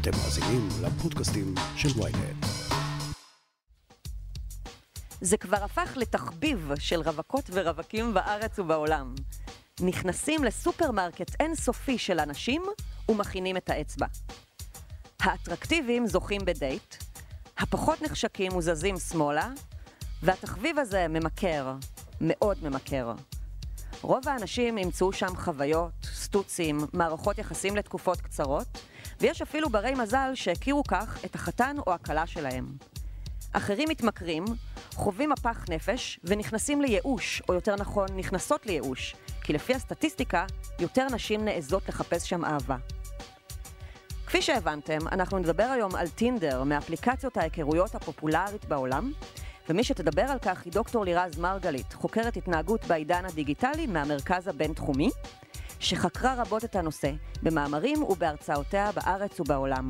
אתם מאזינים לפודקאסטים של ויינט. זה כבר הפך לתחביב של רווקות ורווקים בארץ ובעולם. נכנסים לסופרמרקט אינסופי של אנשים ומכינים את האצבע. האטרקטיביים זוכים בדייט, הפחות נחשקים מוזזים שמאלה, והתחביב הזה ממכר, מאוד ממכר. רוב האנשים ימצאו שם חוויות, סטוצים, מערכות יחסים לתקופות קצרות, ויש אפילו ברי מזל שהכירו כך את החתן או הכלה שלהם. אחרים מתמכרים, חווים מפח נפש ונכנסים לייאוש, או יותר נכון, נכנסות לייאוש, כי לפי הסטטיסטיקה, יותר נשים נעזות לחפש שם אהבה. כפי שהבנתם, אנחנו נדבר היום על טינדר, מאפליקציות ההיכרויות הפופולרית בעולם, ומי שתדבר על כך היא דוקטור לירז מרגלית, חוקרת התנהגות בעידן הדיגיטלי מהמרכז הבינתחומי, שחקרה רבות את הנושא במאמרים ובהרצאותיה בארץ ובעולם.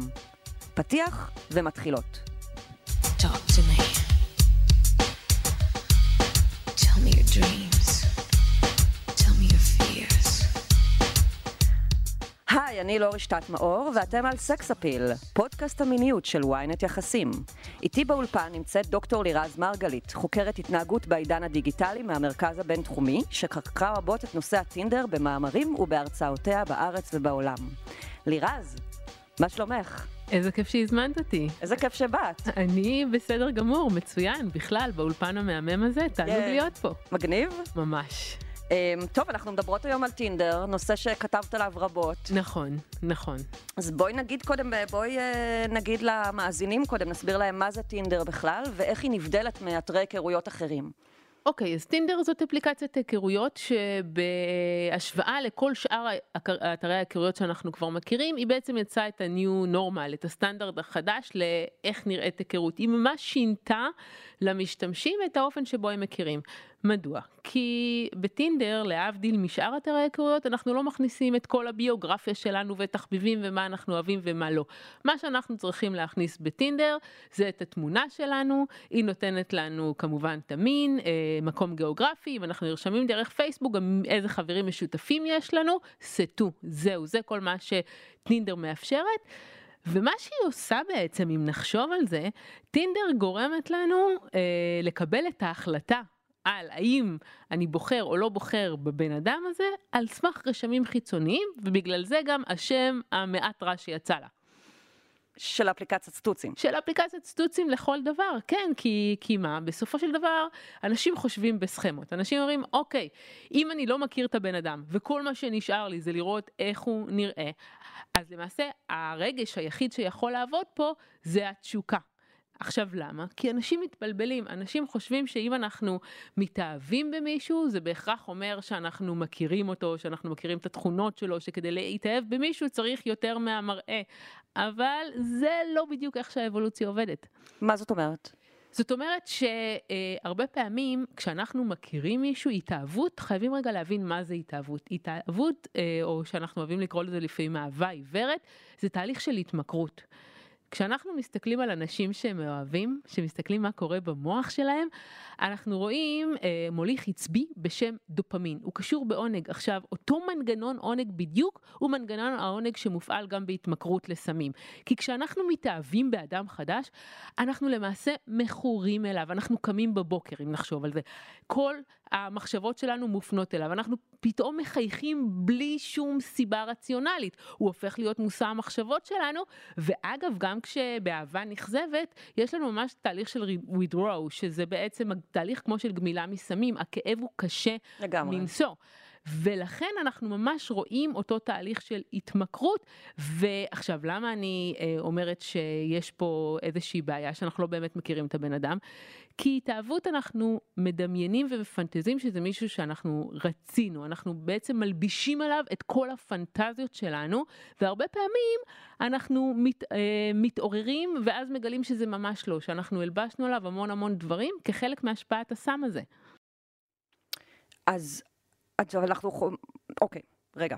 פתיח ומתחילות. Talk to me. Tell me your dreams. היי, אני לא רשתת מאור, ואתם על סקס אפיל, פודקאסט המיניות של ynet יחסים. איתי באולפן נמצאת דוקטור לירז מרגלית, חוקרת התנהגות בעידן הדיגיטלי מהמרכז הבינתחומי, שחקרה רבות את נושא הטינדר במאמרים ובהרצאותיה בארץ ובעולם. לירז, מה שלומך? איזה כיף שהזמנת אותי. איזה כיף שבאת. אני בסדר גמור, מצוין, בכלל, באולפן המהמם הזה, תענוג כן. להיות פה. מגניב? ממש. אמ, טוב, אנחנו מדברות היום על טינדר, נושא שכתבת עליו רבות. נכון, נכון. אז בואי נגיד קודם, בואי אה, נגיד למאזינים קודם, נסביר להם מה זה טינדר בכלל, ואיך היא נבדלת מאתרי היכרויות אחרים. אוקיי, אז טינדר זאת אפליקציית היכרויות שבהשוואה לכל שאר אתרי ההיכרויות שאנחנו כבר מכירים, היא בעצם יצאה את ה-new normal, את הסטנדרט החדש לאיך נראית היכרות. היא ממש שינתה למשתמשים את האופן שבו הם מכירים. מדוע? כי בטינדר, להבדיל משאר אתרי ההיכרויות, אנחנו לא מכניסים את כל הביוגרפיה שלנו ואת תחביבים ומה אנחנו אוהבים ומה לא. מה שאנחנו צריכים להכניס בטינדר זה את התמונה שלנו, היא נותנת לנו כמובן את המין, אה, מקום גיאוגרפי, אם אנחנו נרשמים דרך פייסבוק, גם איזה חברים משותפים יש לנו, סטו, זהו, זה כל מה שטינדר מאפשרת. ומה שהיא עושה בעצם, אם נחשוב על זה, טינדר גורמת לנו אה, לקבל את ההחלטה על האם אני בוחר או לא בוחר בבן אדם הזה, על סמך רשמים חיצוניים, ובגלל זה גם השם המעט רע שיצא לה. של אפליקציית סטוצים. של אפליקציית סטוצים לכל דבר, כן, כי, כי מה, בסופו של דבר, אנשים חושבים בסכמות. אנשים אומרים, אוקיי, אם אני לא מכיר את הבן אדם, וכל מה שנשאר לי זה לראות איך הוא נראה, אז למעשה הרגש היחיד שיכול לעבוד פה זה התשוקה. עכשיו למה? כי אנשים מתבלבלים, אנשים חושבים שאם אנחנו מתאהבים במישהו זה בהכרח אומר שאנחנו מכירים אותו, שאנחנו מכירים את התכונות שלו, שכדי להתאהב במישהו צריך יותר מהמראה, אבל זה לא בדיוק איך שהאבולוציה עובדת. מה זאת אומרת? זאת אומרת שהרבה פעמים כשאנחנו מכירים מישהו, התאהבות, חייבים רגע להבין מה זה התאהבות. התאהבות, אה, או שאנחנו אוהבים לקרוא לזה לפעמים אהבה עיוורת, זה תהליך של התמכרות. כשאנחנו מסתכלים על אנשים שהם מאוהבים, שמסתכלים מה קורה במוח שלהם, אנחנו רואים אה, מוליך עצבי בשם דופמין, הוא קשור בעונג. עכשיו, אותו מנגנון עונג בדיוק הוא מנגנון העונג שמופעל גם בהתמכרות לסמים. כי כשאנחנו מתאהבים באדם חדש, אנחנו למעשה מכורים אליו, אנחנו קמים בבוקר, אם נחשוב על זה. כל המחשבות שלנו מופנות אליו, אנחנו פתאום מחייכים בלי שום סיבה רציונלית. הוא הופך להיות מושא המחשבות שלנו, ואגב, גם כשבאהבה נכזבת, יש לנו ממש תהליך של withdraw, שזה בעצם תהליך כמו של גמילה מסמים, הכאב הוא קשה לגמרי. מנשוא. ולכן אנחנו ממש רואים אותו תהליך של התמכרות. ועכשיו, למה אני אה, אומרת שיש פה איזושהי בעיה שאנחנו לא באמת מכירים את הבן אדם? כי התאהבות אנחנו מדמיינים ומפנטזים שזה מישהו שאנחנו רצינו, אנחנו בעצם מלבישים עליו את כל הפנטזיות שלנו, והרבה פעמים אנחנו מת, אה, מתעוררים ואז מגלים שזה ממש לא, שאנחנו הלבשנו עליו המון המון דברים כחלק מהשפעת הסם הזה. אז, אז אנחנו, אוקיי, רגע.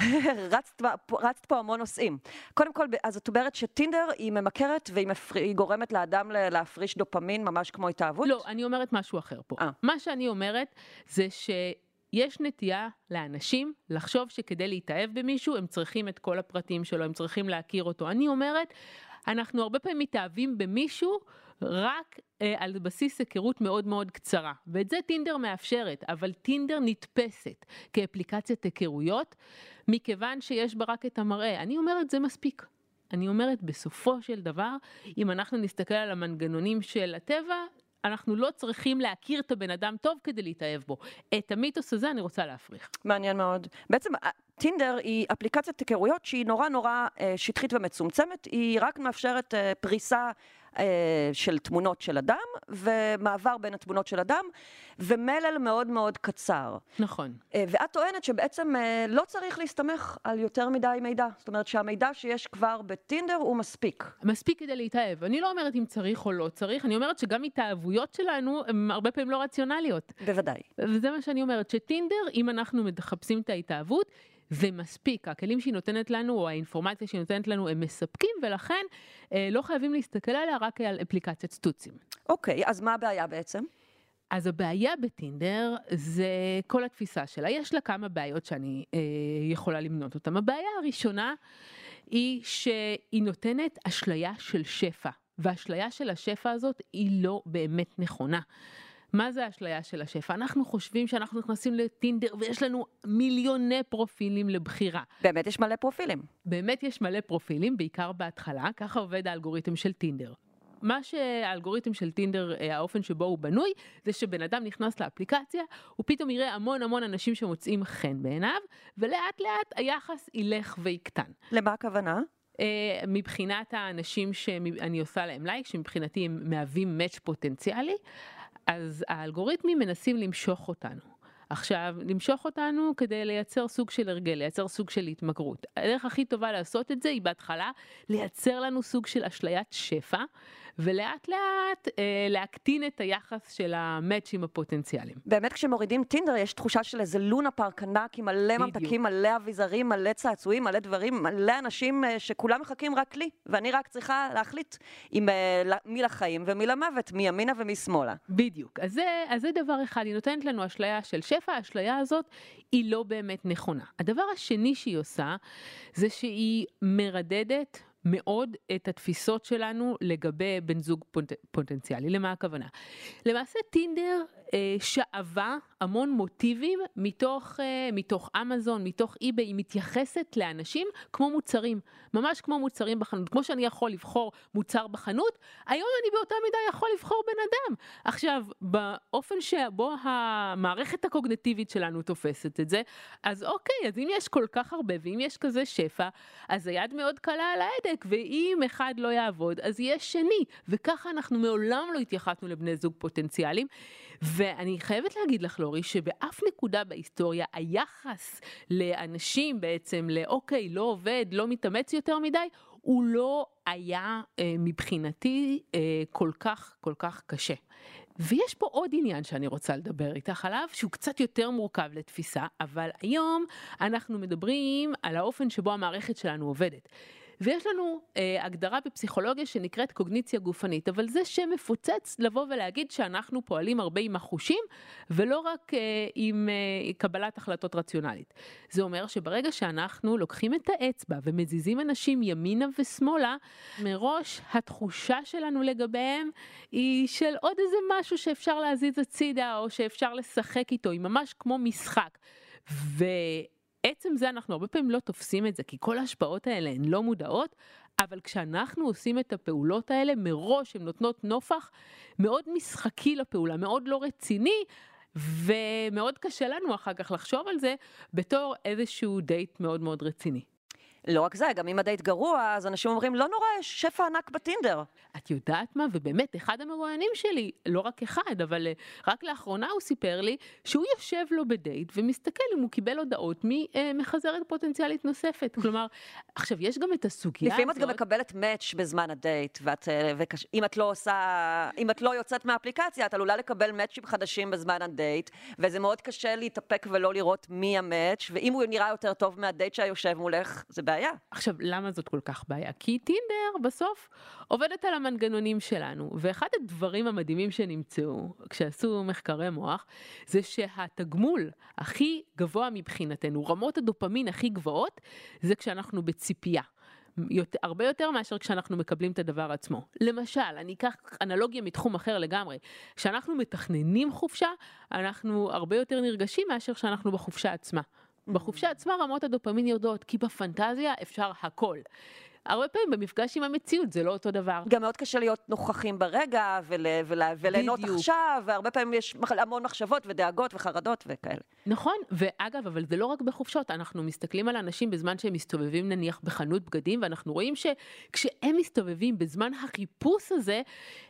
רצת, רצת פה המון נושאים. קודם כל, אז את אומרת שטינדר היא ממכרת והיא מפר... היא גורמת לאדם להפריש דופמין ממש כמו התאהבות? לא, אני אומרת משהו אחר פה. אה. מה שאני אומרת זה ש... יש נטייה לאנשים לחשוב שכדי להתאהב במישהו הם צריכים את כל הפרטים שלו, הם צריכים להכיר אותו. אני אומרת, אנחנו הרבה פעמים מתאהבים במישהו רק אה, על בסיס היכרות מאוד מאוד קצרה, ואת זה טינדר מאפשרת, אבל טינדר נתפסת כאפליקציית היכרויות, מכיוון שיש בה רק את המראה. אני אומרת, זה מספיק. אני אומרת, בסופו של דבר, אם אנחנו נסתכל על המנגנונים של הטבע, אנחנו לא צריכים להכיר את הבן אדם טוב כדי להתאהב בו. את המיתוס הזה אני רוצה להפריך. מעניין מאוד. בעצם אה, טינדר היא אפליקציית היכרויות שהיא נורא נורא אה, שטחית ומצומצמת, היא רק מאפשרת אה, פריסה אה, של תמונות של אדם, ומעבר בין התמונות של אדם, ומלל מאוד מאוד קצר. נכון. אה, ואת טוענת שבעצם אה, לא צריך להסתמך על יותר מדי מידע. זאת אומרת שהמידע שיש כבר בטינדר הוא מספיק. מספיק כדי להתאהב. אני לא אומרת אם צריך או לא צריך, אני אומרת שגם התאהבויות שלנו הן הרבה פעמים לא רציונליות. בוודאי. וזה מה שאני אומרת, שטינדר, אם אנחנו מחפשים את ההתאהבות, זה מספיק, הכלים שהיא נותנת לנו, או האינפורמציה שהיא נותנת לנו, הם מספקים, ולכן אה, לא חייבים להסתכל עליה רק על אפליקציית סטוצים. אוקיי, אז מה הבעיה בעצם? אז הבעיה בטינדר זה כל התפיסה שלה. יש לה כמה בעיות שאני אה, יכולה למנות אותן. הבעיה הראשונה היא שהיא נותנת אשליה של שפע, והאשליה של השפע הזאת היא לא באמת נכונה. מה זה האשליה של השפע? אנחנו חושבים שאנחנו נכנסים לטינדר ויש לנו מיליוני פרופילים לבחירה. באמת יש מלא פרופילים. באמת יש מלא פרופילים, בעיקר בהתחלה, ככה עובד האלגוריתם של טינדר. מה שהאלגוריתם של טינדר, אה, האופן שבו הוא בנוי, זה שבן אדם נכנס לאפליקציה, הוא פתאום יראה המון המון אנשים שמוצאים חן בעיניו, ולאט לאט היחס ילך ויקטן. למה הכוונה? Uh, מבחינת האנשים שאני עושה להם לייק, שמבחינתי הם מהווים מאץ' פוטנציאלי, אז האלגוריתמים מנסים למשוך אותנו. עכשיו, למשוך אותנו כדי לייצר סוג של הרגל, לייצר סוג של התמכרות. הדרך הכי טובה לעשות את זה היא בהתחלה לייצר לנו סוג של אשליית שפע, ולאט לאט אה, להקטין את היחס של המאצ'ים הפוטנציאליים. באמת כשמורידים טינדר יש תחושה של איזה לונה פארק ענק עם מלא. ממתקים, מלא אביזרים, מלא צעצועים, מלא דברים, מלא אנשים אה, שכולם מחכים רק לי, ואני רק צריכה להחליט עם, אה, מי לחיים ומי למוות, מימינה ומשמאלה. בדיוק. אז זה, אז זה דבר אחד, היא נותנת לנו אשליה של שפע, האשליה הזאת היא לא באמת נכונה. הדבר השני שהיא עושה, זה שהיא מרדדת מאוד את התפיסות שלנו לגבי בן זוג פוט, פוטנציאלי. למה הכוונה? למעשה טינדר אה, שאבה המון מוטיבים מתוך, אה, מתוך אמזון, מתוך אי-ביי, היא מתייחסת לאנשים כמו מוצרים, ממש כמו מוצרים בחנות. כמו שאני יכול לבחור מוצר בחנות, היום אני באותה מידה יכול לבחור בן אדם. עכשיו, באופן שבו המערכת הקוגנטיבית שלנו תופסת את זה, אז אוקיי, אז אם יש כל כך הרבה ואם יש כזה שפע, אז היד מאוד קלה על ההדק, ואם אחד לא יעבוד, אז יש שני. וככה אנחנו מעולם לא התייחסנו לבני זוג פוטנציאליים. ואני חייבת להגיד לך, לורי, שבאף נקודה בהיסטוריה היחס לאנשים בעצם, לאוקיי, לא עובד, לא מתאמץ יותר מדי, הוא לא היה אה, מבחינתי אה, כל כך כל כך קשה. ויש פה עוד עניין שאני רוצה לדבר איתך עליו, שהוא קצת יותר מורכב לתפיסה, אבל היום אנחנו מדברים על האופן שבו המערכת שלנו עובדת. ויש לנו אה, הגדרה בפסיכולוגיה שנקראת קוגניציה גופנית, אבל זה שם מפוצץ לבוא ולהגיד שאנחנו פועלים הרבה עם החושים, ולא רק אה, עם אה, קבלת החלטות רציונלית. זה אומר שברגע שאנחנו לוקחים את האצבע ומזיזים אנשים ימינה ושמאלה, מראש התחושה שלנו לגביהם היא של עוד איזה משהו שאפשר להזיז הצידה, או שאפשר לשחק איתו, היא ממש כמו משחק. ו... עצם זה אנחנו הרבה פעמים לא תופסים את זה, כי כל ההשפעות האלה הן לא מודעות, אבל כשאנחנו עושים את הפעולות האלה, מראש הן נותנות נופח מאוד משחקי לפעולה, מאוד לא רציני, ומאוד קשה לנו אחר כך לחשוב על זה בתור איזשהו דייט מאוד מאוד רציני. לא רק זה, גם אם הדייט גרוע, אז אנשים אומרים, לא נורא, יש שפע ענק בטינדר. את יודעת מה? ובאמת, אחד המרואיינים שלי, לא רק אחד, אבל אה, רק לאחרונה הוא סיפר לי שהוא יושב לו בדייט ומסתכל אם הוא קיבל הודעות ממחזרת פוטנציאלית נוספת. כלומר, עכשיו, יש גם את הסוגיה הזאת... לפעמים את גם מקבלת מאץ' בזמן הדייט, ואת, אה, את לא עושה, אם את לא יוצאת מהאפליקציה, את עלולה לקבל מאצ'ים חדשים בזמן הדייט, וזה מאוד קשה להתאפק ולא לראות מי המאץ', ואם הוא נראה יותר טוב מהדייט שהיושב מולך, זה בעיה. עכשיו, למה זאת כל כך בעיה? כי טינדר בסוף עובדת על המנגנונים שלנו, ואחד הדברים המדהימים שנמצאו כשעשו מחקרי מוח, זה שהתגמול הכי גבוה מבחינתנו, רמות הדופמין הכי גבוהות, זה כשאנחנו בציפייה. יותר, הרבה יותר מאשר כשאנחנו מקבלים את הדבר עצמו. למשל, אני אקח אנלוגיה מתחום אחר לגמרי. כשאנחנו מתכננים חופשה, אנחנו הרבה יותר נרגשים מאשר כשאנחנו בחופשה עצמה. בחופשה עצמה רמות הדופמין יורדות, כי בפנטזיה אפשר הכל. הרבה פעמים במפגש עם המציאות זה לא אותו דבר. גם מאוד קשה להיות נוכחים ברגע ול, ול, וליהנות בדיוק. עכשיו, והרבה פעמים יש המון מחשבות ודאגות וחרדות וכאלה. נכון, ואגב, אבל זה לא רק בחופשות, אנחנו מסתכלים על אנשים בזמן שהם מסתובבים נניח בחנות בגדים, ואנחנו רואים שכשהם מסתובבים בזמן החיפוש הזה,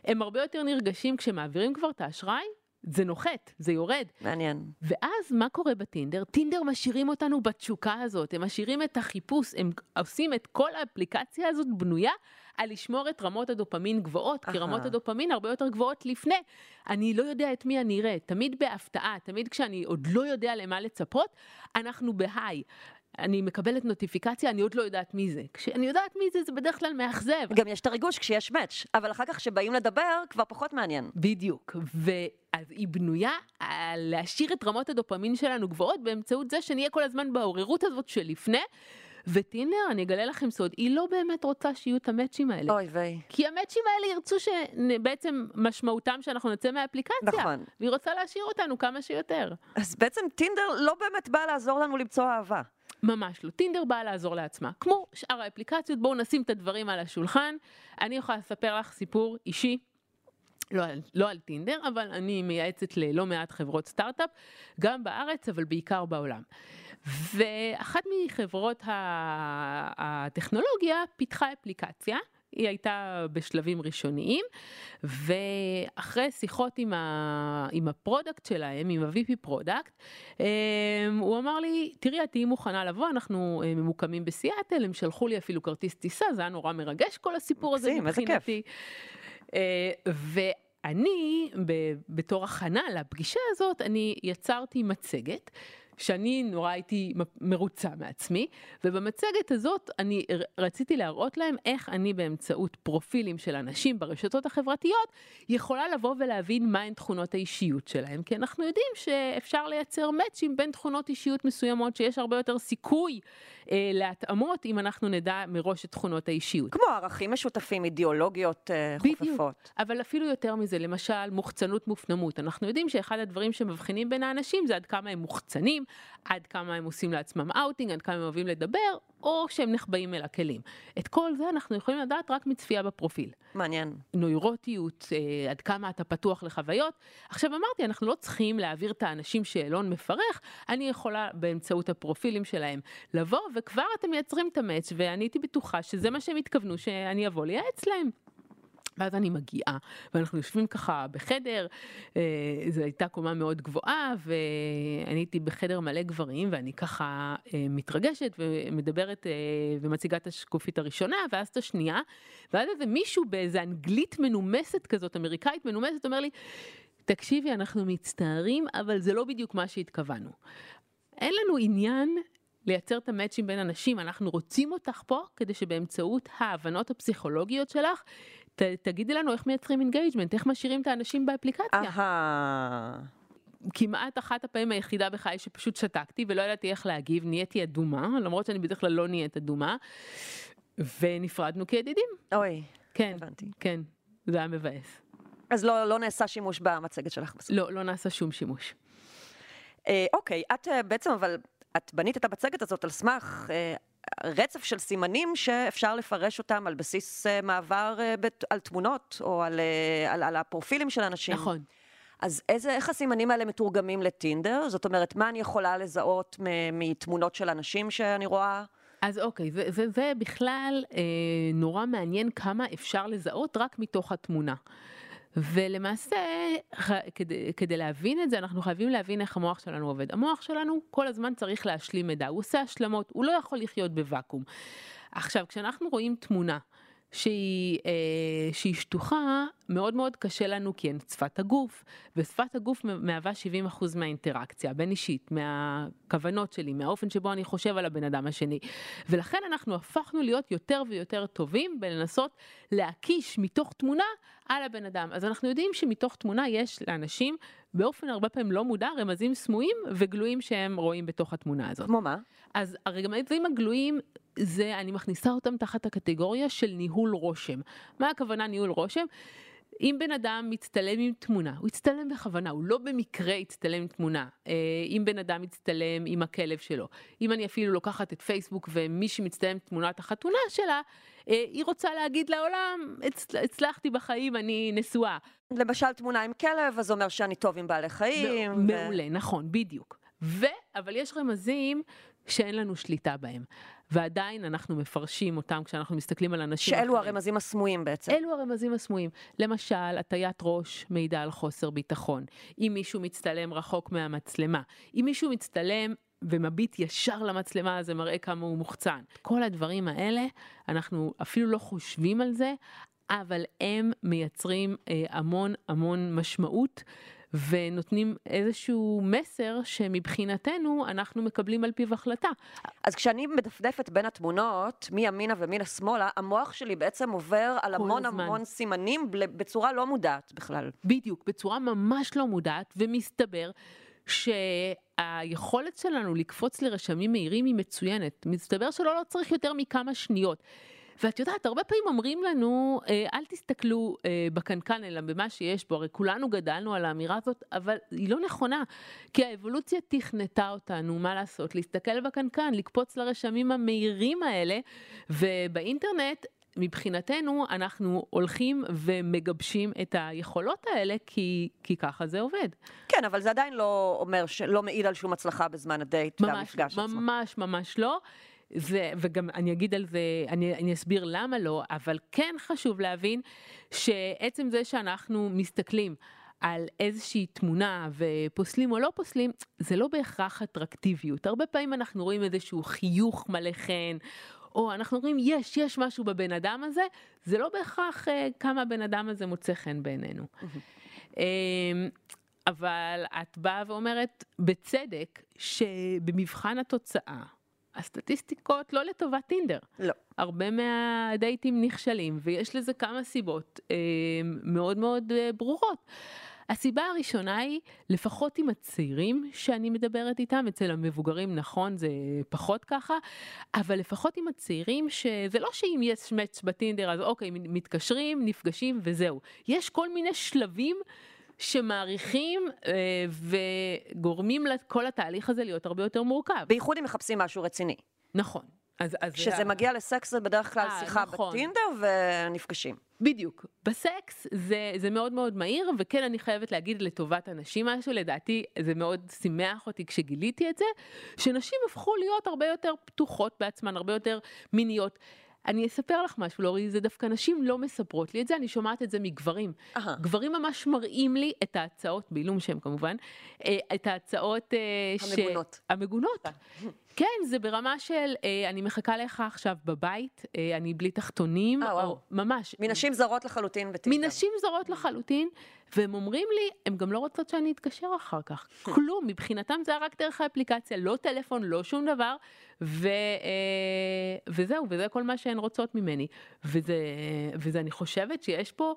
הם הרבה יותר נרגשים כשמעבירים כבר את האשראי, זה נוחת, זה יורד. מעניין. ואז מה קורה בטינדר? טינדר משאירים אותנו בתשוקה הזאת, הם משאירים את החיפוש, הם עושים את כל האפליקציה הזאת בנויה על לשמור את רמות הדופמין גבוהות, כי. רמות הדופמין הרבה יותר גבוהות לפני. אני לא יודע את מי אני אראה, תמיד בהפתעה, תמיד כשאני עוד לא יודע למה לצפות, אנחנו בהיי. אני מקבלת נוטיפיקציה, אני עוד לא יודעת מי זה. כשאני יודעת מי זה, זה בדרך כלל מאכזב. גם יש את הריגוש כשיש מאץ', אבל אחר כך כשבאים לדבר, כבר פחות מעניין. בדיוק, ואז היא בנויה על להשאיר את רמות הדופמין שלנו גבוהות באמצעות זה שנהיה כל הזמן בעוררות הזאת שלפני, וטינדר, אני אגלה לכם סוד, היא לא באמת רוצה שיהיו את המאצ'ים האלה. אוי ויי. כי המאצ'ים האלה ירצו שבעצם משמעותם שאנחנו נצא מהאפליקציה. נכון. והיא רוצה להשאיר אותנו כמה שיותר. אז בעצם טינדר לא באמת בא לעזור לנו למצוא אהבה. ממש לא. טינדר באה לעזור לעצמה. כמו שאר האפליקציות, בואו נשים את הדברים על השולחן. אני יכולה לספר לך סיפור אישי. לא, על- לא על טינדר, אבל אני מייעצת ללא מעט חברות סטארט-אפ, גם בארץ, אבל בעיקר בעולם. ואחת מחברות הטכנולוגיה פיתחה אפליקציה. היא הייתה בשלבים ראשוניים, ואחרי שיחות עם, ה... עם ה product שלהם, עם ה-VP product, אמ, הוא אמר לי, תראי, את תהיי מוכנה לבוא, אנחנו אה, ממוקמים בסיאטל, הם שלחו לי אפילו כרטיס טיסה, זה היה נורא מרגש כל הסיפור הזה. מבחינתי. אה, ואני, בתור הכנה לפגישה הזאת, אני יצרתי מצגת. שאני נורא הייתי מרוצה מעצמי, ובמצגת הזאת אני רציתי להראות להם איך אני באמצעות פרופילים של אנשים ברשתות החברתיות יכולה לבוא ולהבין מהן תכונות האישיות שלהם, כי אנחנו יודעים שאפשר לייצר מאצ'ים בין תכונות אישיות מסוימות שיש הרבה יותר סיכוי אה, להתאמות אם אנחנו נדע מראש את תכונות האישיות. כמו ערכים משותפים, אידיאולוגיות אה, בדיוק. חופפות. אבל אפילו יותר מזה, למשל מוחצנות מופנמות. אנחנו יודעים שאחד הדברים שמבחינים בין האנשים זה עד כמה הם מוחצנים, עד כמה הם עושים לעצמם אאוטינג, עד כמה הם אוהבים לדבר, או שהם נחבאים אל הכלים. את כל זה אנחנו יכולים לדעת רק מצפייה בפרופיל. מעניין. נוירוטיות, אה, עד כמה אתה פתוח לחוויות. עכשיו אמרתי, אנחנו לא צריכים להעביר את האנשים שאלון מפרך, אני יכולה באמצעות הפרופילים שלהם לבוא, וכבר אתם מייצרים את ה match, ואני הייתי בטוחה שזה מה שהם התכוונו שאני אבוא לייעץ להם. ואז אני מגיעה, ואנחנו יושבים ככה בחדר, אה, זו הייתה קומה מאוד גבוהה, ואני הייתי בחדר מלא גברים, ואני ככה אה, מתרגשת ומדברת אה, ומציגה את השקופית הראשונה, ואז את השנייה, ואז איזה מישהו באיזה אנגלית מנומסת כזאת, אמריקאית מנומסת, אומר לי, תקשיבי, אנחנו מצטערים, אבל זה לא בדיוק מה שהתכוונו. אין לנו עניין לייצר את המאצ'ים בין אנשים, אנחנו רוצים אותך פה כדי שבאמצעות ההבנות הפסיכולוגיות שלך, ת, תגידי לנו איך מייצרים engagement, איך משאירים את האנשים באפליקציה. אהה. כמעט אחת הפעמים היחידה בחיי שפשוט שתקתי ולא ידעתי איך להגיב, נהייתי אדומה, למרות שאני בדרך כלל לא נהיית אדומה, ונפרדנו כידידים. אוי, כן, הבנתי. כן, זה היה מבאס. אז לא, לא נעשה שימוש במצגת שלך בסוף. לא, לא נעשה שום שימוש. אה, אוקיי, את אה, בעצם, אבל את בנית את המצגת הזאת על סמך אה, רצף של סימנים שאפשר לפרש אותם על בסיס אה, מעבר אה, בת, על תמונות, או על, אה, על, על הפרופילים של אנשים. נכון. אז איזה, איך הסימנים האלה מתורגמים לטינדר? זאת אומרת, מה אני יכולה לזהות מתמונות של אנשים שאני רואה? אז אוקיי, זה, זה, זה בכלל אה, נורא מעניין כמה אפשר לזהות רק מתוך התמונה. ולמעשה, כדי, כדי להבין את זה, אנחנו חייבים להבין איך המוח שלנו עובד. המוח שלנו כל הזמן צריך להשלים מידע, הוא עושה השלמות, הוא לא יכול לחיות בוואקום. עכשיו, כשאנחנו רואים תמונה שהיא, אה, שהיא שטוחה, מאוד מאוד קשה לנו כי אין שפת הגוף, ושפת הגוף מהווה 70% מהאינטראקציה הבין אישית, מהכוונות שלי, מהאופן שבו אני חושב על הבן אדם השני. ולכן אנחנו הפכנו להיות יותר ויותר טובים בלנסות להקיש מתוך תמונה על הבן אדם. אז אנחנו יודעים שמתוך תמונה יש לאנשים באופן הרבה פעמים לא מודע רמזים סמויים וגלויים שהם רואים בתוך התמונה הזאת. כמו מה? אז הרמזים הגלויים זה אני מכניסה אותם תחת הקטגוריה של ניהול רושם. מה הכוונה ניהול רושם? אם בן אדם מצטלם עם תמונה, הוא יצטלם בכוונה, הוא לא במקרה יצטלם עם תמונה. אה, אם בן אדם מצטלם עם הכלב שלו, אם אני אפילו לוקחת את פייסבוק ומי שמצטלם תמונת החתונה שלה, היא רוצה להגיד לעולם, הצלחתי בחיים, אני נשואה. למשל תמונה עם כלב, אז אומר שאני טוב עם בעלי חיים. מעולה, ו... נכון, בדיוק. ו... אבל יש רמזים שאין לנו שליטה בהם. ועדיין אנחנו מפרשים אותם כשאנחנו מסתכלים על אנשים שאלו אחרים. הרמזים הסמויים בעצם. אלו הרמזים הסמויים. למשל, הטיית ראש מעידה על חוסר ביטחון. אם מישהו מצטלם רחוק מהמצלמה. אם מישהו מצטלם ומביט ישר למצלמה, זה מראה כמה הוא מוחצן. כל הדברים האלה, אנחנו אפילו לא חושבים על זה, אבל הם מייצרים אה, המון המון משמעות. ונותנים איזשהו מסר שמבחינתנו אנחנו מקבלים על פיו החלטה. אז כשאני מדפדפת בין התמונות, מימינה ומינה שמאלה, המוח שלי בעצם עובר על המון הזמן. המון סימנים בצורה לא מודעת בכלל. בדיוק, בצורה ממש לא מודעת, ומסתבר שהיכולת שלנו לקפוץ לרשמים מהירים היא מצוינת. מסתבר שלא לא צריך יותר מכמה שניות. ואת יודעת, הרבה פעמים אומרים לנו, אה, אל תסתכלו אה, בקנקן, אלא במה שיש בו, הרי כולנו גדלנו על האמירה הזאת, אבל היא לא נכונה, כי האבולוציה תכנתה אותנו, מה לעשות, להסתכל בקנקן, לקפוץ לרשמים המהירים האלה, ובאינטרנט מבחינתנו אנחנו הולכים ומגבשים את היכולות האלה כי, כי ככה זה עובד. כן, אבל זה עדיין לא אומר, שלא מעיד על שום הצלחה בזמן הדייט ממש, והמפגש ממש, עצמו. ממש ממש לא. זה, וגם אני אגיד על זה, אני, אני אסביר למה לא, אבל כן חשוב להבין שעצם זה שאנחנו מסתכלים על איזושהי תמונה ופוסלים או לא פוסלים, זה לא בהכרח אטרקטיביות. הרבה פעמים אנחנו רואים איזשהו חיוך מלא חן, או אנחנו רואים, יש, יש משהו בבן אדם הזה, זה לא בהכרח אה, כמה הבן אדם הזה מוצא חן בעינינו. אה, אבל את באה ואומרת, בצדק, שבמבחן התוצאה, הסטטיסטיקות לא לטובת טינדר. לא. הרבה מהדייטים נכשלים, ויש לזה כמה סיבות אה, מאוד מאוד אה, ברורות. הסיבה הראשונה היא, לפחות עם הצעירים שאני מדברת איתם, אצל המבוגרים נכון זה פחות ככה, אבל לפחות עם הצעירים שזה לא שאם יש מאץ' בטינדר אז אוקיי, מתקשרים, נפגשים וזהו. יש כל מיני שלבים שמעריכים אה, וגורמים לכל התהליך הזה להיות הרבה יותר מורכב. בייחוד אם מחפשים משהו רציני. נכון. אז, אז כשזה זה... מגיע לסקס זה בדרך כלל 아, אה, שיחה נכון. בטינדר ונפגשים. בדיוק. בסקס זה, זה מאוד מאוד מהיר, וכן אני חייבת להגיד לטובת הנשים משהו, לדעתי זה מאוד שימח אותי כשגיליתי את זה, שנשים הפכו להיות הרבה יותר פתוחות בעצמן, הרבה יותר מיניות. אני אספר לך משהו, לורי, זה דווקא נשים לא מספרות לי את זה, אני שומעת את זה מגברים. Aha. גברים ממש מראים לי את ההצעות, בעילום שם כמובן, אה, את ההצעות... אה, המגונות. ש... המגונות. כן, זה ברמה של, אה, אני מחכה לך עכשיו בבית, אני בלי תחתונים, אה, או ממש. מנשים זרות לחלוטין בטינדר. מנשים זרות לחלוטין, והם אומרים לי, הם גם לא רוצות שאני אתקשר אחר כך. כלום, מבחינתם זה היה רק דרך האפליקציה, לא טלפון, לא שום דבר, ו, אה, וזהו, וזה כל מה שהן רוצות ממני. וזה, וזה, אני חושבת שיש פה...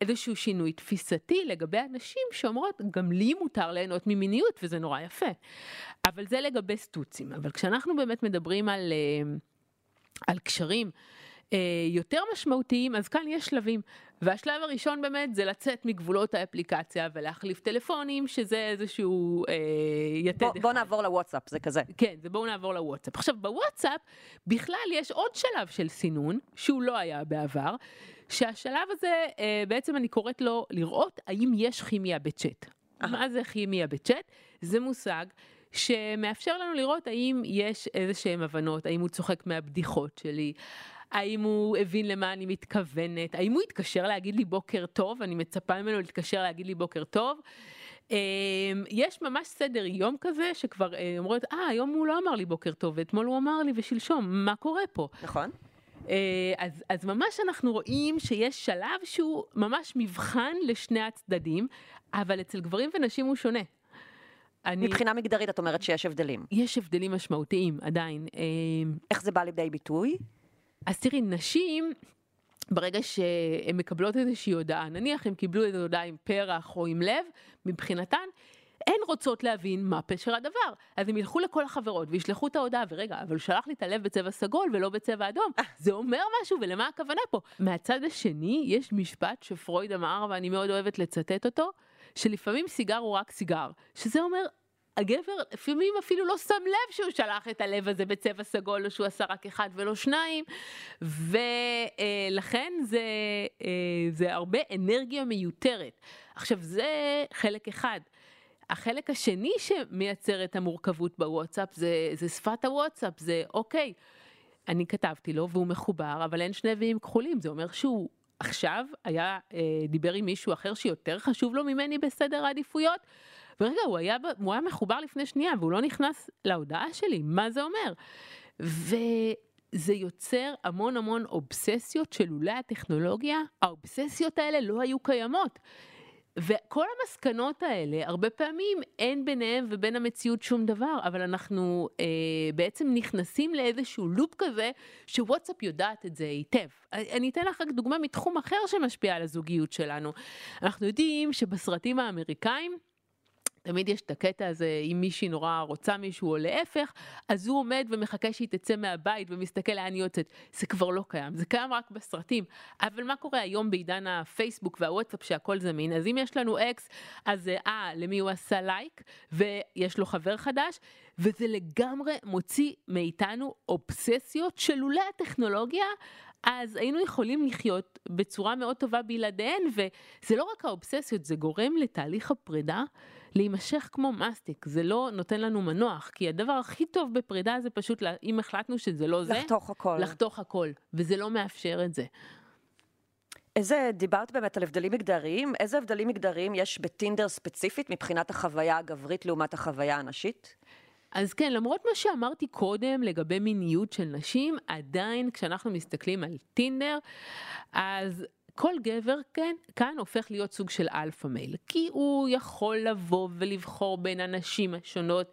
איזשהו שינוי תפיסתי לגבי אנשים שאומרות, גם לי מותר ליהנות ממיניות וזה נורא יפה. אבל זה לגבי סטוצים. אבל כשאנחנו באמת מדברים על, אה, על קשרים אה, יותר משמעותיים, אז כאן יש שלבים. והשלב הראשון באמת זה לצאת מגבולות האפליקציה ולהחליף טלפונים, שזה איזשהו אה, יתד בוא, בוא נעבור לוואטסאפ, זה כזה. כן, זה בואו נעבור לוואטסאפ. עכשיו, בוואטסאפ בכלל יש עוד שלב של סינון, שהוא לא היה בעבר, שהשלב הזה, אה, בעצם אני קוראת לו לראות האם יש כימיה בצ'אט. מה זה כימיה בצ'אט? זה מושג שמאפשר לנו לראות האם יש איזה שהם הבנות, האם הוא צוחק מהבדיחות שלי, האם הוא הבין למה אני מתכוונת, האם הוא התקשר להגיד לי בוקר טוב, אני מצפה ממנו להתקשר להגיד לי בוקר טוב. אמ, יש ממש סדר יום כזה שכבר אה, אומרות, אה, היום הוא לא אמר לי בוקר טוב, ואתמול הוא אמר לי ושלשום, מה קורה פה? נכון. אה, אז, אז ממש אנחנו רואים שיש שלב שהוא ממש מבחן לשני הצדדים, אבל אצל גברים ונשים הוא שונה. אני, מבחינה מגדרית את אומרת שיש הבדלים. יש הבדלים משמעותיים עדיין. אה, איך זה בא לידי ביטוי? אז תראי, נשים, ברגע שהן מקבלות איזושהי הודעה, נניח הן קיבלו איזו הודעה עם פרח או עם לב, מבחינתן, הן רוצות להבין מה פשר הדבר. אז הם ילכו לכל החברות וישלחו את ההודעה, ורגע, אבל הוא שלח לי את הלב בצבע סגול ולא בצבע אדום. זה אומר משהו, ולמה הכוונה פה? מהצד השני, יש משפט שפרויד אמר, ואני מאוד אוהבת לצטט אותו, שלפעמים סיגר הוא רק סיגר. שזה אומר, הגבר לפעמים אפילו לא שם לב שהוא שלח את הלב הזה בצבע סגול, או שהוא עשה רק אחד ולא שניים, ולכן זה, אה, זה הרבה אנרגיה מיותרת. עכשיו, זה חלק אחד. החלק השני שמייצר את המורכבות בוואטסאפ זה, זה שפת הוואטסאפ, זה אוקיי, אני כתבתי לו והוא מחובר, אבל אין שני ויים כחולים, זה אומר שהוא עכשיו היה, אה, דיבר עם מישהו אחר שיותר חשוב לו ממני בסדר העדיפויות, ורגע, הוא היה, הוא היה מחובר לפני שנייה והוא לא נכנס להודעה שלי, מה זה אומר? וזה יוצר המון המון אובססיות שלולא הטכנולוגיה, האובססיות האלה לא היו קיימות. וכל המסקנות האלה, הרבה פעמים אין ביניהם ובין המציאות שום דבר, אבל אנחנו אה, בעצם נכנסים לאיזשהו לופ כזה, שוואטסאפ יודעת את זה היטב. אני אתן לך רק דוגמה מתחום אחר שמשפיע על הזוגיות שלנו. אנחנו יודעים שבסרטים האמריקאים, תמיד יש את הקטע הזה, אם מישהי נורא רוצה מישהו או להפך, אז הוא עומד ומחכה שהיא תצא מהבית ומסתכל לאן היא יוצאת. זה כבר לא קיים, זה קיים רק בסרטים. אבל מה קורה היום בעידן הפייסבוק והוואטסאפ שהכל זמין? אז אם יש לנו אקס, אז אה, למי הוא עשה לייק, ויש לו חבר חדש, וזה לגמרי מוציא מאיתנו אובססיות שלולא הטכנולוגיה, אז היינו יכולים לחיות בצורה מאוד טובה בלעדיהן, וזה לא רק האובססיות, זה גורם לתהליך הפרידה להימשך כמו מסטיק, זה לא נותן לנו מנוח, כי הדבר הכי טוב בפרידה זה פשוט, לה- אם החלטנו שזה לא זה, לחתוך הכל. לחתוך הכל, וזה לא מאפשר את זה. איזה, דיברת באמת על הבדלים מגדריים, איזה הבדלים מגדריים יש בטינדר ספציפית מבחינת החוויה הגברית לעומת החוויה הנשית? אז כן, למרות מה שאמרתי קודם לגבי מיניות של נשים, עדיין כשאנחנו מסתכלים על טינדר, אז כל גבר כן, כאן הופך להיות סוג של alpha male, כי הוא יכול לבוא ולבחור בין הנשים השונות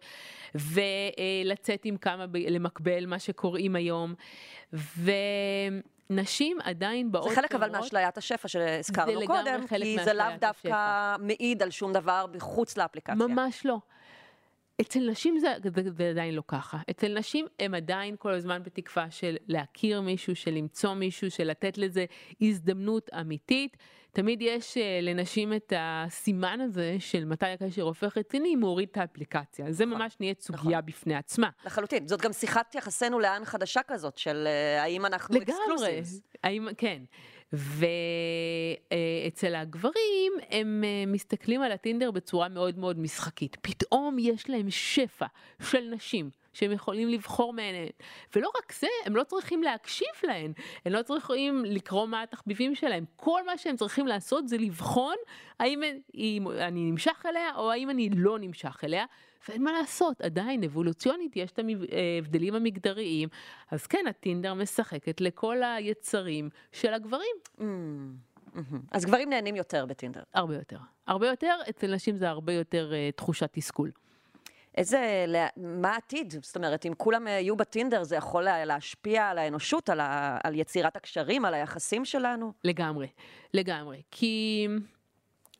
ולצאת עם כמה, ב- במקביל מה שקוראים היום, ונשים עדיין באות זה חלק אבל ואומרות- מאשליית השפע שהזכרנו קודם, כי זה לאו דווקא השפע. מעיד על שום דבר מחוץ לאפליקציה. ממש לא. אצל נשים זה, זה, זה עדיין לא ככה. אצל נשים הם עדיין כל הזמן בתקווה של להכיר מישהו, של למצוא מישהו, של לתת לזה הזדמנות אמיתית. תמיד יש אה, לנשים את הסימן הזה של מתי הקשר הופך רציני, אם הוא הוריד את האפליקציה. זה ממש נהיית סוגיה בפני עצמה. לחלוטין. זאת גם שיחת יחסינו לאן חדשה כזאת, של אה, האם אנחנו לגמרי. אקסקלוסיבס. האם, כן. ואצל הגברים הם אה, מסתכלים על הטינדר בצורה מאוד מאוד משחקית. פתאום יש להם שפע של נשים. שהם יכולים לבחור מהן, ולא רק זה, הם לא צריכים להקשיב להן, הם לא צריכים לקרוא מה התחביבים שלהם, כל מה שהם צריכים לעשות זה לבחון האם אם אני נמשך אליה או האם אני לא נמשך אליה, ואין מה לעשות, עדיין אבולוציונית יש את ההבדלים המגדריים, אז כן, הטינדר משחקת לכל היצרים של הגברים, מהמם. אז גברים נהנים יותר בטינדר. הרבה יותר. הרבה יותר, אצל נשים זה הרבה יותר uh, תחושת תסכול. איזה, לה- מה העתיד? זאת אומרת, אם כולם אה, יהיו בטינדר, זה יכול לה- להשפיע על האנושות, על, ה, על יצירת הקשרים, על היחסים שלנו? לגמרי, לגמרי. כי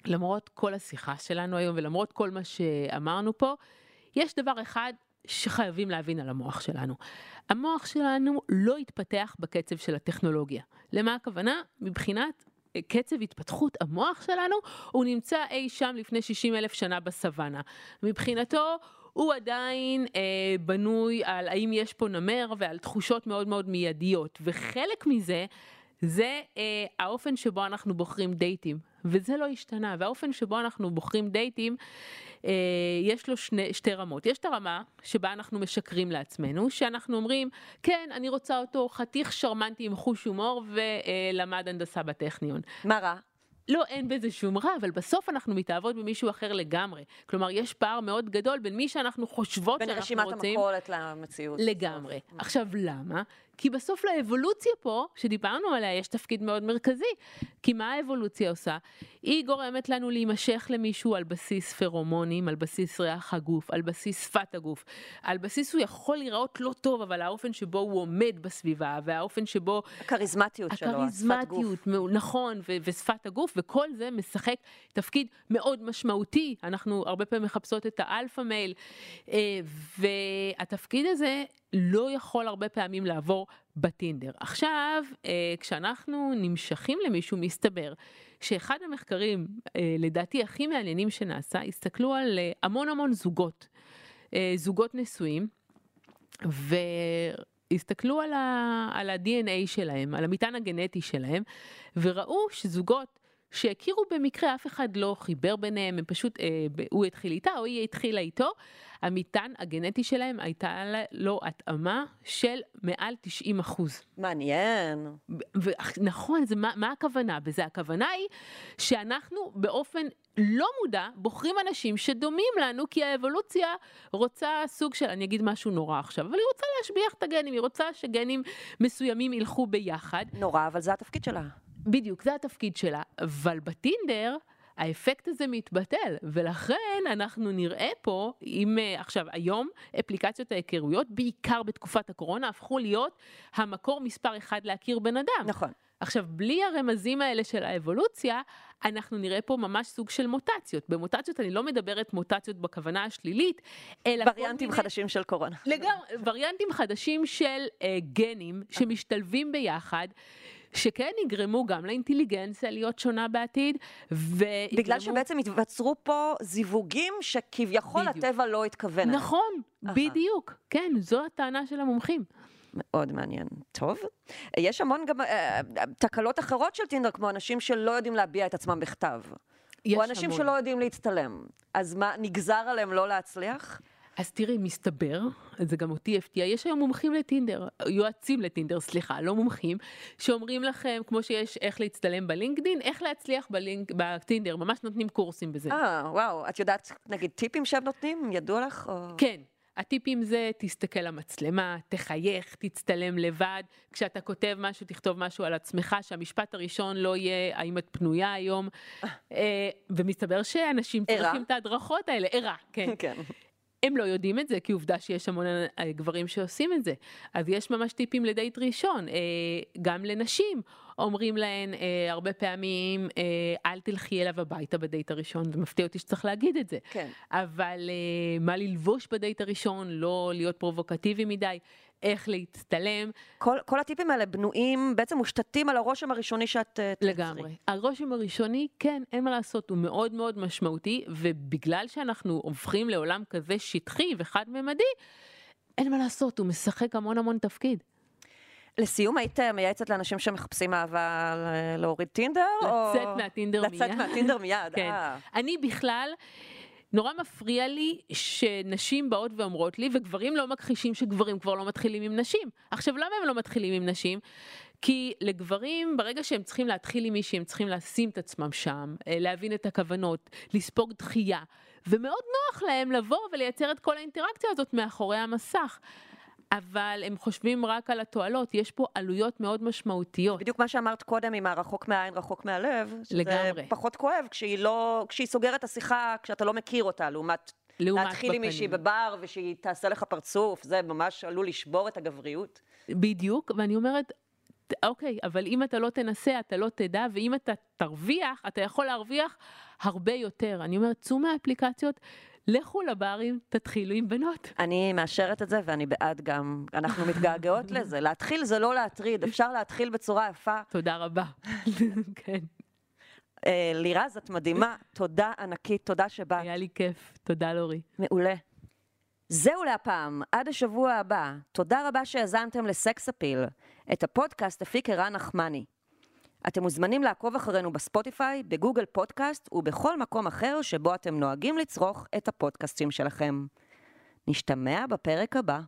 למרות כל השיחה שלנו היום ולמרות כל מה שאמרנו פה, יש דבר אחד שחייבים להבין על המוח שלנו. המוח שלנו לא התפתח בקצב של הטכנולוגיה. למה הכוונה? מבחינת אה, קצב התפתחות המוח שלנו, הוא נמצא אי שם לפני 60 אלף שנה בסוואנה. מבחינתו, הוא עדיין אה, בנוי על האם יש פה נמר ועל תחושות מאוד מאוד מיידיות, וחלק מזה זה אה, האופן שבו אנחנו בוחרים דייטים, וזה לא השתנה, והאופן שבו אנחנו בוחרים דייטים, אה, יש לו שני, שתי רמות. יש את הרמה שבה אנחנו משקרים לעצמנו, שאנחנו אומרים, כן, אני רוצה אותו חתיך שרמנטי עם חוש הומור ולמד הנדסה בטכניון. מה רע? לא, אין בזה שום רע, אבל בסוף אנחנו מתאהבות במישהו אחר לגמרי. כלומר, יש פער מאוד גדול בין מי שאנחנו חושבות בין שאנחנו רשימת רוצים... המכולת למציאות. לגמרי. עכשיו, למה? כי בסוף לאבולוציה פה, שדיברנו עליה, יש תפקיד מאוד מרכזי. כי מה האבולוציה עושה? היא גורמת לנו להימשך למישהו על בסיס פרומונים, על בסיס ריח הגוף, על בסיס שפת הגוף. על בסיס הוא יכול להיראות לא טוב, אבל האופן שבו הוא עומד בסביבה, והאופן שבו... הכריזמטיות שלו, גוף. הכריזמטיות, מ- נכון, ו- ושפת הגוף, וכל זה משחק תפקיד מאוד משמעותי. אנחנו הרבה פעמים מחפשות את האלפא מייל, אה, והתפקיד הזה לא יכול הרבה פעמים לעבור בטינדר. עכשיו, אה, כשאנחנו נמשכים למישהו, מסתבר שאחד המחקרים, אה, לדעתי הכי מעניינים שנעשה, הסתכלו על אה, המון המון זוגות, זוגות נשואים, והסתכלו על, ה, על ה-DNA שלהם, על המטען הגנטי שלהם, וראו שזוגות שהכירו במקרה, אף אחד לא חיבר ביניהם, הם פשוט, אה, הוא התחיל איתה או היא התחילה איתו, המטען הגנטי שלהם הייתה לו התאמה של מעל 90 אחוז. מעניין. ונכון, זה, מה, מה הכוונה בזה? הכוונה היא שאנחנו באופן לא מודע בוחרים אנשים שדומים לנו, כי האבולוציה רוצה סוג של, אני אגיד משהו נורא עכשיו, אבל היא רוצה להשביח את הגנים, היא רוצה שגנים מסוימים ילכו ביחד. נורא, אבל זה התפקיד שלה. בדיוק, זה התפקיד שלה. אבל בטינדר, האפקט הזה מתבטל, ולכן אנחנו נראה פה, אם אה, עכשיו, היום אפליקציות ההיכרויות, בעיקר בתקופת הקורונה, הפכו להיות המקור מספר אחד להכיר בן אדם. נכון. עכשיו, בלי הרמזים האלה של האבולוציה, אנחנו נראה פה ממש סוג של מוטציות. במוטציות אני לא מדברת מוטציות בכוונה השלילית, אלא וריאנטים מיני... חדשים של קורונה. לגמרי, וריאנטים חדשים של אה, גנים שמשתלבים ביחד. שכן יגרמו גם לאינטליגנציה להיות שונה בעתיד, ויגרמו... בגלל שבעצם התווצרו פה זיווגים שכביכול בדיוק. הטבע לא התכוון. נכון, אהה. בדיוק, כן, זו הטענה של המומחים. מאוד מעניין. טוב. יש המון גם אה, תקלות אחרות של טינדר, כמו אנשים שלא יודעים להביע את עצמם בכתב. או אנשים המון. שלא יודעים להצטלם. אז מה, נגזר עליהם לא להצליח? אז תראי, מסתבר, זה גם אותי הפתיע, יש היום מומחים לטינדר, יועצים לטינדר, סליחה, לא מומחים, שאומרים לכם, כמו שיש איך להצטלם בלינקדין, איך להצליח בלינק, בטינדר, ממש נותנים קורסים בזה. אה, וואו. את יודעת, נגיד, טיפים שהם נותנים? ידוע לך? או... כן. הטיפים זה תסתכל למצלמה, תחייך, תצטלם לבד. כשאתה כותב משהו, תכתוב משהו על עצמך, שהמשפט הראשון לא יהיה האם את פנויה היום. אה, ומסתבר שאנשים. צריכים את ההדרכות האלה. ערה, כן. כן. הם לא יודעים את זה, כי עובדה שיש המון אה, גברים שעושים את זה. אז יש ממש טיפים לדייט ראשון, אה, גם לנשים. אומרים להן אה, הרבה פעמים, אה, אל תלכי אליו הביתה בדייט הראשון, זה מפתיע אותי שצריך להגיד את זה. כן. אבל אה, מה ללבוש בדייט הראשון, לא להיות פרובוקטיבי מדי, איך להצטלם, כל, כל הטיפים האלה בנויים, בעצם מושתתים על הרושם הראשוני שאת אה, תייצרי. לגמרי. הרושם הראשוני, כן, אין מה לעשות, הוא מאוד מאוד משמעותי, ובגלל שאנחנו הופכים לעולם כזה שטחי וחד-ממדי, אין מה לעשות, הוא משחק המון המון תפקיד. לסיום, היית אה, מייעצת לאנשים שמחפשים אהבה להוריד טינדר? או... לצאת מהטינדר מיד. לצאת מהטינדר מיד, כן. אה. אני בכלל, נורא מפריע לי שנשים באות ואומרות לי, וגברים לא מכחישים שגברים כבר לא מתחילים עם נשים. עכשיו, למה הם לא מתחילים עם נשים? כי לגברים, ברגע שהם צריכים להתחיל עם מישהי, הם צריכים לשים את עצמם שם, אה, להבין את הכוונות, לספוג דחייה, ומאוד נוח להם לבוא ולייצר את כל האינטראקציה הזאת מאחורי המסך. אבל הם חושבים רק על התועלות, יש פה עלויות מאוד משמעותיות. בדיוק מה שאמרת קודם עם הרחוק מהעין, רחוק מהלב. שזה לגמרי. פחות כואב כשהיא לא, כשהיא סוגרת את השיחה, כשאתה לא מכיר אותה, לעומת... לעומת להתחיל עם מישהי בפנים. בבר ושהיא תעשה לך פרצוף, זה ממש עלול לשבור את הגבריות. בדיוק, ואני אומרת, אוקיי, אבל אם אתה לא תנסה, אתה לא תדע, ואם אתה תרוויח, אתה יכול להרוויח הרבה יותר. אני אומרת, צאו מהאפליקציות, לכו לברים, תתחילו עם בנות. אני מאשרת את זה ואני בעד גם, אנחנו מתגעגעות לזה. להתחיל זה לא להטריד, אפשר להתחיל בצורה יפה. תודה רבה. כן, אה, לירז, את מדהימה, תודה ענקית, תודה שבאת. היה לי כיף. תודה, לורי. מעולה. זהו להפעם, עד השבוע הבא. תודה רבה שהאזנתם לסקס אפיל. את הפודקאסט הפיק ערן נחמני. אתם מוזמנים לעקוב אחרינו בספוטיפיי, בגוגל פודקאסט ובכל מקום אחר שבו אתם נוהגים לצרוך את הפודקאסטים שלכם. נשתמע בפרק הבא.